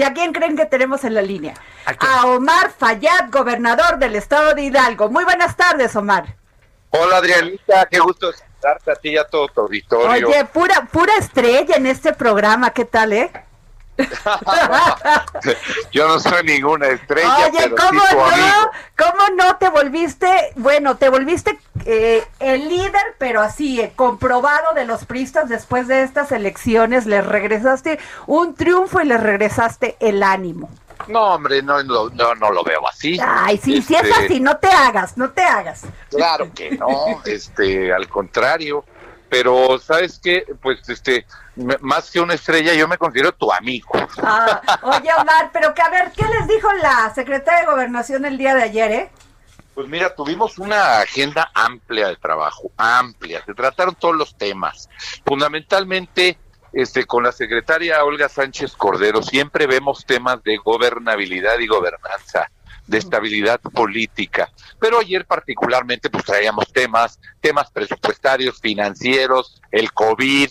¿Y a quién creen que tenemos en la línea? ¿A Omar Fayad, gobernador del estado de Hidalgo. Muy buenas tardes, Omar. Hola Adrianita, qué gusto saludarte a ti y a todo tu auditorio. Oye, pura, pura estrella en este programa, ¿qué tal, eh? Yo no soy ninguna estrella, Oye, pero ¿cómo sí tu no? amigo. ¿Cómo no te volviste, bueno, te volviste eh, el líder, pero así, eh, comprobado de los pristas después de estas elecciones? Les regresaste un triunfo y les regresaste el ánimo. No, hombre, no, no, no, no lo veo así. Ay, sí, si es Este, así, no te hagas, no te hagas. Claro que no, este, al contrario. Pero, ¿sabes qué? Pues, este, más que una estrella, yo me considero tu amigo. Ah, oye, Omar, pero que a ver, ¿qué les dijo la secretaria de Gobernación el día de ayer, eh? Pues mira, tuvimos una agenda amplia de trabajo, amplia. Se trataron todos los temas. Fundamentalmente, este, con la secretaria Olga Sánchez Cordero, siempre vemos temas de gobernabilidad y gobernanza, de estabilidad política. Pero ayer particularmente, pues traíamos temas, temas presupuestarios, financieros, el COVID,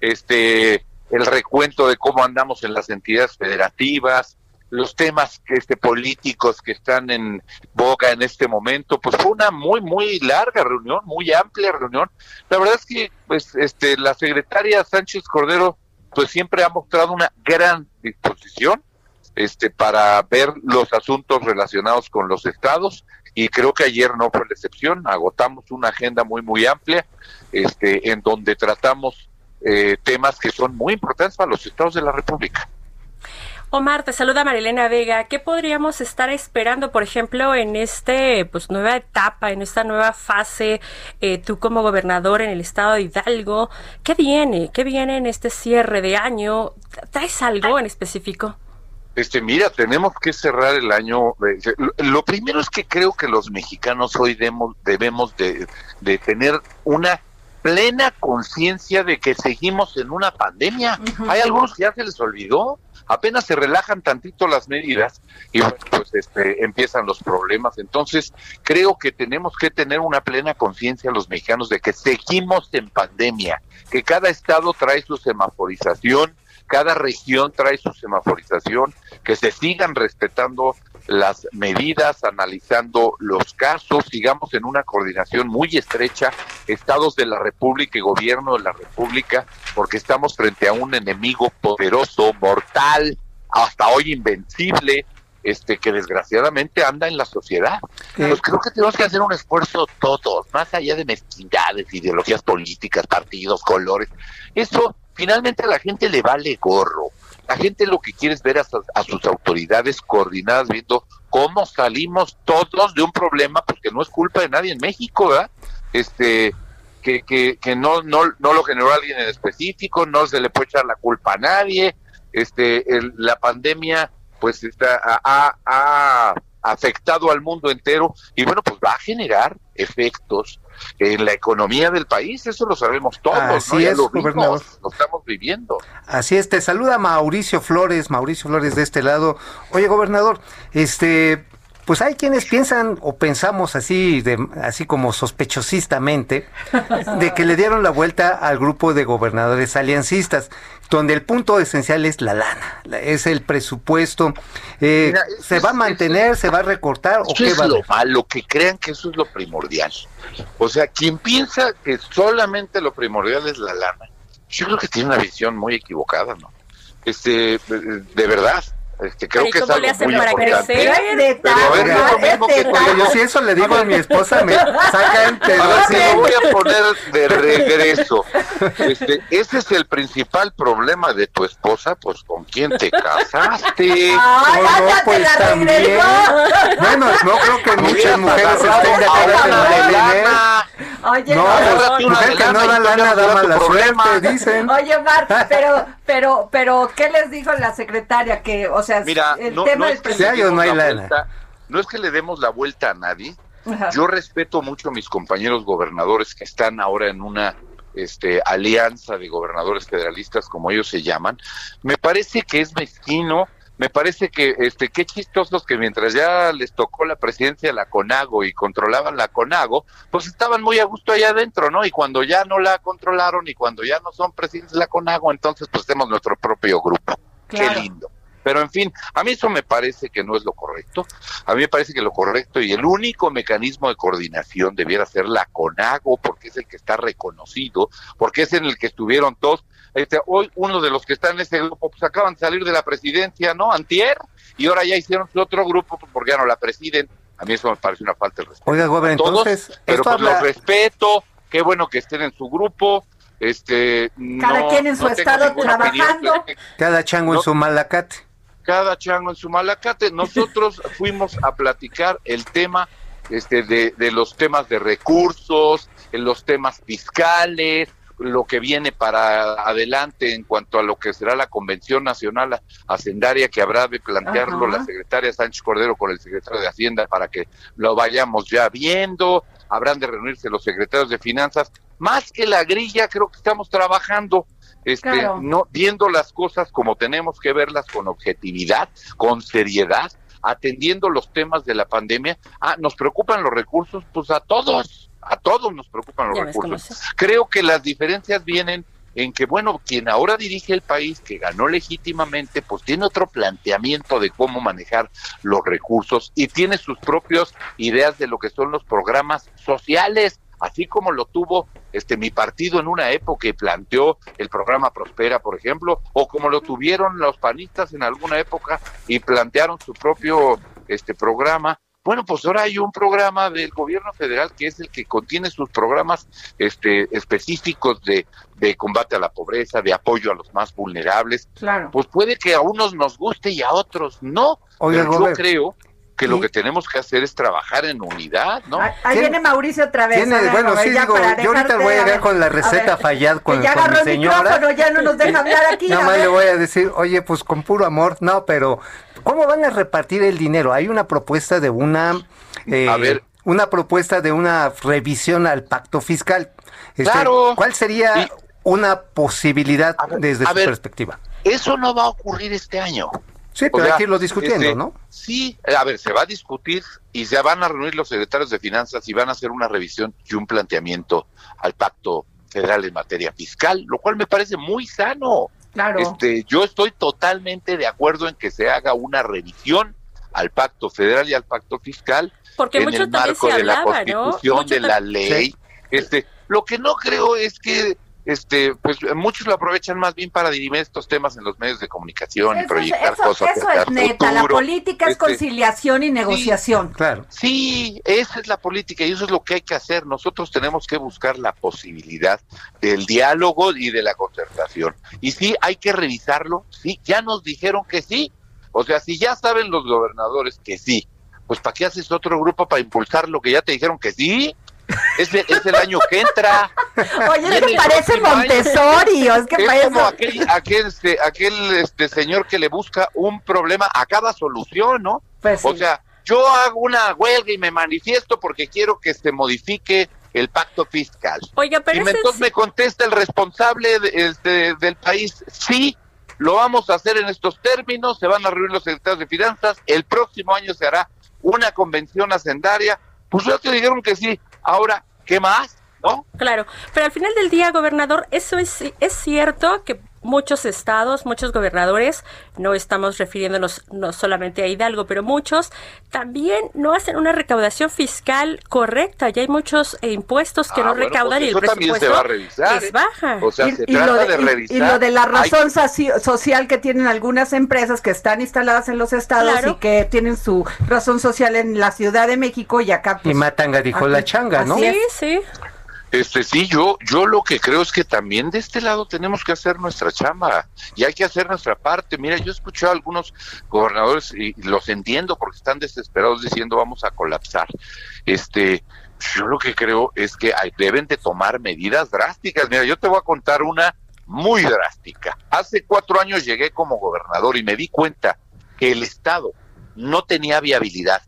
este, el recuento de cómo andamos en las entidades federativas, los temas este, políticos que están en boga en este momento, pues fue una muy, muy larga reunión, muy amplia reunión. La verdad es que pues este, la secretaria Sánchez Cordero pues siempre ha mostrado una gran disposición este, para ver los asuntos relacionados con los estados y creo que ayer no fue la excepción, agotamos una agenda muy, muy amplia este, en donde tratamos eh, temas que son muy importantes para los estados de la República. Omar, te saluda Marilena Vega. ¿Qué podríamos estar esperando, por ejemplo, en este pues nueva etapa, en esta nueva fase, eh, tú como gobernador en el estado de Hidalgo? ¿Qué viene? ¿Qué viene en este cierre de año? ¿Traes algo en específico? Este, mira, tenemos que cerrar el año. eh, lo- primero es que creo que los mexicanos hoy debemos de, de tener una plena conciencia de que seguimos en una pandemia. Hay algunos que ya se les olvidó, apenas se relajan tantito las medidas y bueno, pues este, empiezan los problemas. Entonces, creo que tenemos que tener una plena conciencia los mexicanos de que seguimos en pandemia, que cada estado trae su semaforización, cada región trae su semaforización, que se sigan respetando las medidas, analizando los casos, sigamos en una coordinación muy estrecha, estados de la República y gobierno de la República, porque estamos frente a un enemigo poderoso, mortal, hasta hoy invencible, este que desgraciadamente anda en la sociedad. Pues creo que tenemos que hacer un esfuerzo todos, más allá de mezquindades, ideologías políticas, partidos, colores. Eso finalmente a la gente le vale gorro. La gente lo que quiere es ver a, a sus autoridades coordinadas viendo cómo salimos todos de un problema, porque no es culpa de nadie en México, ¿verdad? Este, que, no, no, no lo generó alguien en específico, no se le puede echar la culpa a nadie. Este, el- la pandemia, pues, está, ha- ha afectado al mundo entero y bueno, pues va a generar efectos en la economía del país, eso lo sabemos todos, Así ¿no? Ya es, lo vimos, gobernador. lo estamos viviendo. Así es, te saluda Mauricio Flores, Mauricio Flores de este lado. Oye, gobernador, este, pues hay quienes piensan o pensamos así, de, así como sospechosistamente, de que le dieron la vuelta al grupo de gobernadores aliancistas, donde el punto esencial es la lana, la- es el presupuesto. Eh, Mira, ¿Se es- va a mantener, se va a recortar o qué es va a lo malo, que crean que eso es lo primordial. O sea, quien piensa que solamente lo primordial es la lana, yo creo que tiene una visión muy equivocada, ¿no? Este, de verdad, este, creo ¿Y que es algo le hacen muy para importante. crecer? De Pero es lo mismo que yo si eso le digo a mi esposa, me sacan pero A ver, así, te lo voy a poner de regreso. Este, ese es el principal problema de tu esposa, pues con quién te casaste. Ay, No, no, pues la también. regresó. Bueno, no creo que muchas mujeres estén de acuerdo ahora con la. Oye, No, no, pues, mujer que no da lana da mala suerte, dicen. Oye, Omar, pero, pero, pero, ¿qué les dijo la secretaria? Que, o sea, Mira, el no, tema no del es que le Si hay o demos no hay la lana. vuelta- no es que le demos la vuelta a nadie. Ajá. Yo respeto mucho a mis compañeros gobernadores que están ahora en una este, alianza de gobernadores federalistas, como ellos se llaman. Me parece que es mezquino. Me parece que, este, qué chistosos que mientras ya les tocó la presidencia de la CONAGO y controlaban la CONAGO, pues estaban muy a gusto allá adentro, ¿no? Y cuando ya no la controlaron y cuando ya no son presidentes de la CONAGO, entonces pues tenemos nuestro propio grupo. Claro. Qué lindo. Pero en fin, a mí eso me parece que no es lo correcto. A mí me parece que lo correcto y el único mecanismo de coordinación debiera ser la CONAGO, porque es el que está reconocido, porque es en el que estuvieron todos. Este, hoy uno de los que está en ese grupo, pues acaban de salir de la presidencia, ¿no? Antier, y ahora ya hicieron su otro grupo pues, porque ya no la presiden. A mí eso me parece una falta de respeto. Oiga, Gober, a todos, entonces, pero pues habla... los respeto, qué bueno que estén en su grupo. Este, Cada no- quien en su no estado opinión. trabajando. Cada chango en su malacate. cada chango en su malacate. Nosotros fuimos a platicar el tema este, de, de los temas de recursos, en los temas fiscales, lo que viene para adelante en cuanto a lo que será la Convención Nacional Hacendaria que habrá de plantearlo Ajá. la secretaria Sánchez Cordero con el secretario de Hacienda para que lo vayamos ya viendo, habrán de reunirse los secretarios de Finanzas. Más que la grilla, creo que estamos trabajando este, Claro. no viendo las cosas como tenemos que verlas con objetividad, con seriedad, atendiendo los temas de la pandemia. Ah, nos preocupan los recursos, pues a todos, a todos nos preocupan los Ya recursos. Creo que las diferencias vienen en que, bueno, quien ahora dirige el país, que ganó legítimamente, pues tiene otro planteamiento de cómo manejar los recursos y tiene sus propias ideas de lo que son los programas sociales, así como lo tuvo este mi partido en una época y planteó el programa Prospera, por ejemplo, o como lo tuvieron los panistas en alguna época y plantearon su propio este programa. Bueno, pues ahora hay un programa del gobierno federal que es el que contiene sus programas este específicos de, de combate a la pobreza, de apoyo a los más vulnerables. Claro. Pues puede que a unos nos guste y a otros no. Oiga, pero yo creo que lo que tenemos que hacer es trabajar en unidad, ¿no? Ahí- Ahí ¿Quién- viene Mauricio otra vez. Tiene- A ver, bueno, sí, digo, yo ahorita voy a llegar ver, con la receta Fayad con- ya con mi agarró el señora. micrófono, ya no nos deja hablar aquí. Nada más le voy a decir, oye, pues con puro amor, no, pero ¿cómo van a repartir el dinero? Hay una propuesta de una, eh, A ver. una propuesta de una revisión al pacto fiscal. Este, Claro. ¿Cuál sería Y- una posibilidad ver, desde su ver. perspectiva? Eso no va a ocurrir este año. Sí, O pero sea, hay que irlo discutiendo, este, ¿no? Sí, a ver, se va a discutir y se van a reunir los secretarios de finanzas y van a hacer una revisión y un planteamiento al pacto federal en materia fiscal, lo cual me parece muy sano. Claro. Este, yo estoy totalmente de acuerdo en que se haga una revisión al pacto federal y al pacto fiscal Porque en mucho el marco se de la hablaba, ¿no? constitución, de la ley. Este, lo que no creo es que este, pues muchos lo aprovechan más bien para dirimir estos temas en los medios de comunicación y Eso, proyectar eso- cosas eso es neta. La futuro. política es Este, conciliación y negociación. Claro. Sí, esa es la política y eso es lo que hay que hacer. Nosotros tenemos que buscar la posibilidad del diálogo y de la concertación. Y sí, hay que revisarlo. Sí, ya nos dijeron que sí. O sea, si ya saben los gobernadores que sí, pues ¿para qué haces otro grupo para impulsar lo que ya te dijeron que sí? Es, el- es el año que entra. Oye, es que parece. Montessori, es que Es parece... como aquel, aquel, este, aquel este, señor que le busca un problema a cada solución, ¿no? Pues O sí. sea, yo hago una huelga y me manifiesto porque quiero que se modifique el pacto fiscal. Oiga, Y pero me- ese entonces es- me contesta el responsable de- este, del país, sí, lo vamos a hacer en estos términos, se van a reunir los secretarios de finanzas, el próximo año se hará una convención hacendaria, pues ya te dijeron que sí, ahora, ¿qué más? ¿No? Claro, pero al final del día, gobernador, eso es, es cierto que muchos estados, muchos gobernadores, no estamos refiriéndonos no solamente a Hidalgo, pero muchos, también no hacen una recaudación fiscal correcta. Ya hay muchos eh, impuestos que Ah, no bueno, recaudan pues y el también se presupuesto va a revisar, es ¿eh? baja. O sea, y, se y lo trata de, revisar. y lo de la razón soci- social que tienen algunas empresas que están instaladas en los estados Claro. y que tienen su razón social en la Ciudad de México y acá Y pues, Matanga dijo aquí- la changa, ¿no? Sí, sí. Este sí, yo, yo lo que creo es que también de este lado tenemos que hacer nuestra chamba y hay que hacer nuestra parte. Mira, yo escuché a algunos gobernadores y los entiendo porque están desesperados diciendo vamos a colapsar. Este, Yo lo que creo es que hay- deben de tomar medidas drásticas. Mira, yo te voy a contar una muy drástica. Hace cuatro años llegué como gobernador y me di cuenta que el Estado no tenía viabilidad,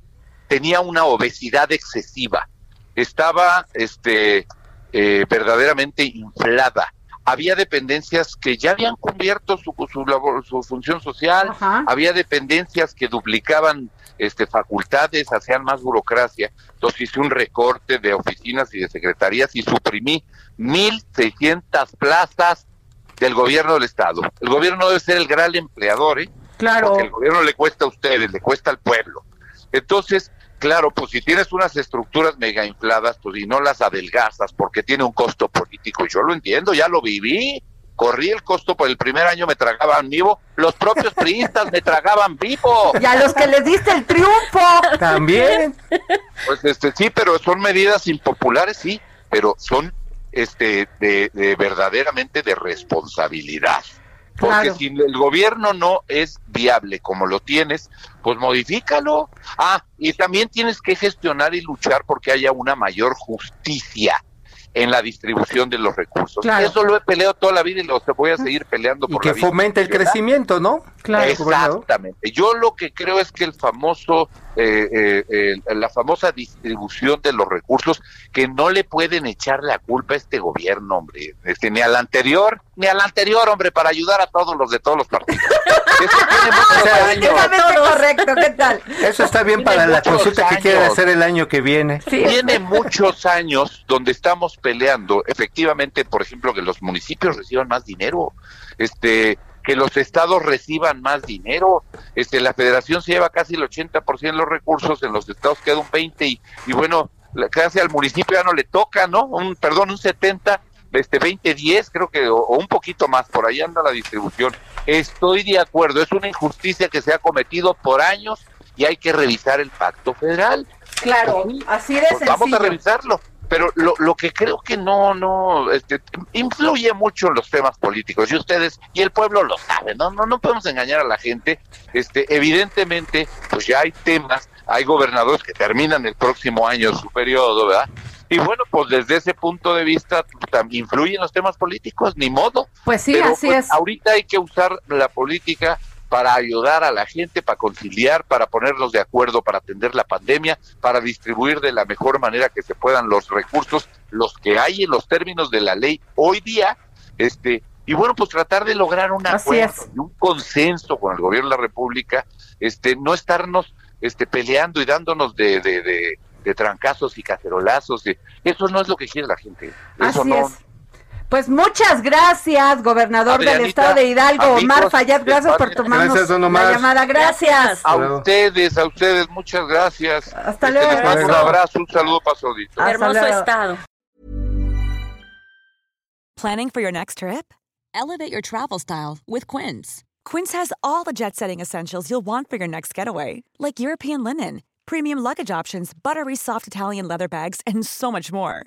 tenía una obesidad excesiva, estaba este, eh, verdaderamente inflada. Había dependencias que ya habían cubierto su, su, labor- su función social, Ajá. había dependencias que duplicaban este, facultades, hacían más burocracia. Entonces hice un recorte de oficinas y de secretarías y suprimí 1.600 plazas del gobierno del Estado. El gobierno debe ser el gran empleador, ¿eh? Claro. Porque el gobierno le cuesta a ustedes, le cuesta al pueblo. Entonces, claro, pues si tienes unas estructuras mega infladas, pues y no las adelgazas porque tiene un costo político, y yo lo entiendo, ya lo viví, corrí el costo por el primer año me tragaban vivo, los propios priistas me tragaban vivo. Y a los que les diste el triunfo. También. Pues este sí, pero son medidas impopulares, sí, pero son este de, de verdaderamente de responsabilidad. Porque Claro. si el gobierno no es viable como lo tienes, pues modifícalo. Ah, y también tienes que gestionar y luchar porque haya una mayor justicia en la distribución de los recursos. Claro. Eso lo he peleado toda la vida y lo voy a seguir peleando Y por que la vida. fomente el crecimiento, ¿no? Claro. Exactamente. Yo lo que creo es que el famoso, eh, eh, eh, la famosa distribución de los recursos, que no le pueden echar la culpa a este gobierno, hombre, este, ni al anterior, ni al anterior, hombre, para ayudar a todos los de todos los partidos. Eso tiene muchos años. Correcto, ¿qué tal? Eso está bien Tiene para la consulta que quieren hacer el año que viene. Sí. Tiene muchos años donde estamos peleando, efectivamente, por ejemplo, que los municipios reciban más dinero, este, que los estados reciban más dinero, este, la federación se lleva casi el 80% de los recursos, en los estados queda un 20 y, y bueno, casi al municipio ya no le toca, ¿no? Un, perdón, un 70, este 20, 10, creo que, o, o un poquito más, por ahí anda la distribución. Estoy de acuerdo, es una injusticia que se ha cometido por años y hay que revisar el pacto federal Claro, así de pues vamos sencillo. a revisarlo. Pero lo, lo que creo que no, no, este, influye mucho en los temas políticos y ustedes y el pueblo lo sabe, no, no, no podemos engañar a la gente. Este, evidentemente, pues ya hay temas, hay gobernadores que terminan el próximo año su periodo, ¿verdad? Y bueno, pues desde ese punto de vista también influyen los temas políticos, ni modo. Pues sí, Pero, así pues, es. Ahorita hay que usar la política para ayudar a la gente, para conciliar, para ponernos de acuerdo, para atender la pandemia, para distribuir de la mejor manera que se puedan los recursos, los que hay en los términos de la ley hoy día, este, y bueno, pues tratar de lograr un acuerdo y un consenso con el gobierno de la República, este, no estarnos este, peleando y dándonos de, de, de, de trancazos y cacerolazos. eso no es lo que quiere la gente. Eso Así no, es. Pues muchas gracias, gobernador del estado de Hidalgo, amigos, Omar Fayad. Gracias por padre. tomarnos Gracias, don la llamada. Gracias. A ustedes, a ustedes, muchas gracias. Hasta Este, luego. Les mando un abrazo, un saludo para su auditorio. Hasta Hermoso luego. estado. Planning for your next trip? Elevate your travel style with Quince. Quince has all the jet setting essentials you'll want for your next getaway, like European linen, premium luggage options, buttery soft Italian leather bags, and so much more.